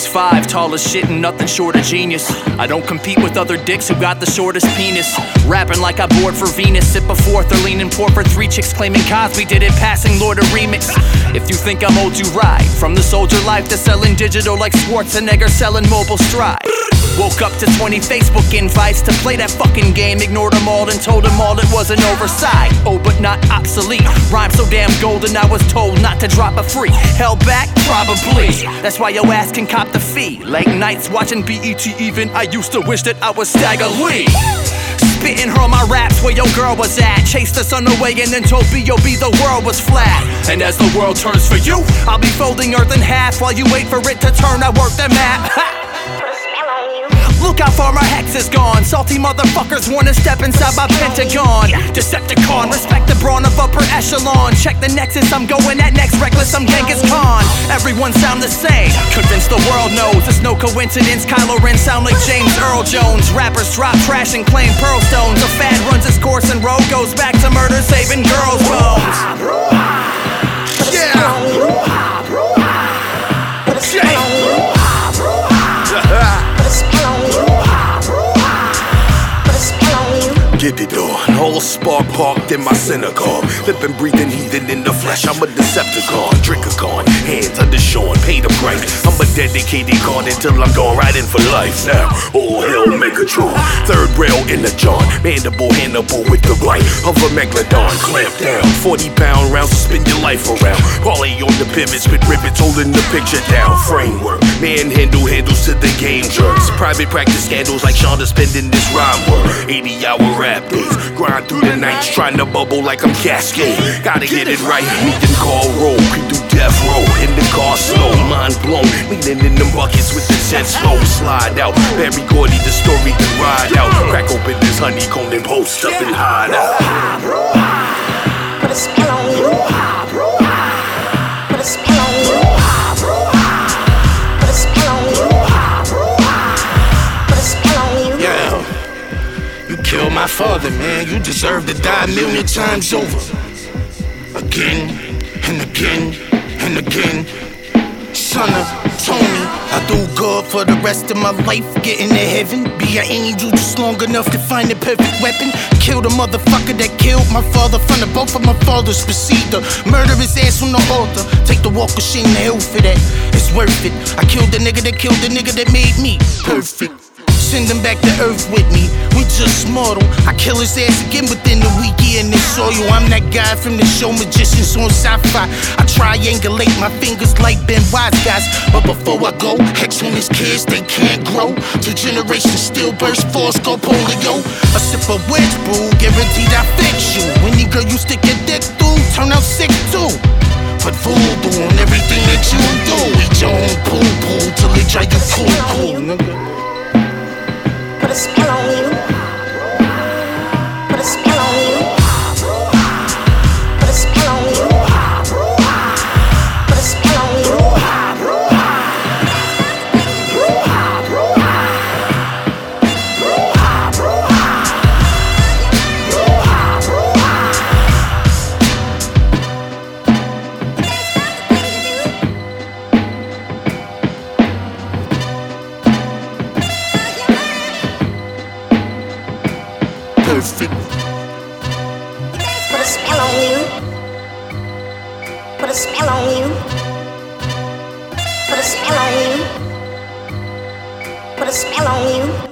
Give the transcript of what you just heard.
tall as shit and nothing short of genius. I don't compete with other dicks who got the shortest penis. Rapping like I bored for Venus, sip a fourth or leaning for three chicks claiming Cosby did it, passing Lord a remix. If you think I'm old, you right. From the soldier life to selling digital like Schwarzenegger selling mobile stride. Woke up to 20 Facebook invites to play that fucking game. Ignored them all and told them all it was an oversight. Oh, but not obsolete. Rhyme so damn golden, I was told not to drop a free. Held back? Probably. That's why your ass can cop the fee. Late nights watching BET even. I used to wish that I was Stagger Lee. Spitting her my raps where your girl was at. Chased us on the way and then told B.O.B. the world was flat. And as the world turns for you, I'll be folding earth in half while you wait for it to turn. I work the map. Ha! Look how far my hex is gone. Salty motherfuckers wanna step inside my pentagon. Decepticon, respect the brawn of upper echelon. Check the nexus, I'm going at next reckless, I'm Genghis Khan. Everyone sound the same. Convince the world knows it's no coincidence. Kylo Ren sound like James Earl Jones. Rappers drop trash and claim pearl stones. A fad runs its course and road goes back to murder, saving girls' bones. It on. All spark parked in my synagogue. Living, breathing heathen in the flesh. I'm a Decepticon, Drickagon, hands undershorn, pay the price. I'm a dedicated god until I'm gone riding for life. Now, all hell Megatron. Third rail in the John. Mandible Hannibal with the right of a Megalodon. Clamp down. 40 pound rounds to spin your life around. Parlay on the pivots with rivets holding the picture down. Framework. Manhandle handles to the game jerks. Private practice scandals like Shonda spending this rhyme work. 80 hour rap days. Grind through the nights trying to bubble like I'm Cascade. Gotta get it right. Meet and call roll. Creep do death row. In the car slow. Mind blown. Leaning in them buckets with the set slow. Slide out. Berry Gordy, the story to ride out. Crack open this honeycomb and post up and hide out. Put a spell on you. Put a spell on you. Put a spell on you. Put a spell on you. Yeah, you killed my father, man. You deserve to die a million times over. Again and again and again. Son of Tony, I do good for the rest of my life. Getting to heaven, be an angel just long enough to find the perfect weapon. Kill the motherfucker that killed my father from the both of my fathers. Proceed to murder his ass on the altar. Take the walk of shame to hell for that. It's worth it. I killed the nigga that killed the nigga that made me perfect. Send him back to earth with me. We just mortal. I kill his ass again within the week soil. I'm that guy from the show Magicians on Sci-Fi. I triangulate my fingers like Ben Wise guys. But before I go, hex on his kids, they can't grow. Two generations still burst, force go polio. A sip of wedge brew, guaranteed I fix you. Any girl you stick your dick through, turn out sick too. Put voodoo on everything that you do. Eat your own poo poo till they try you cool cool, nigga. Perfect. Put a spell on you. Put a spell on you. Put a spell on you. Put a spell on you.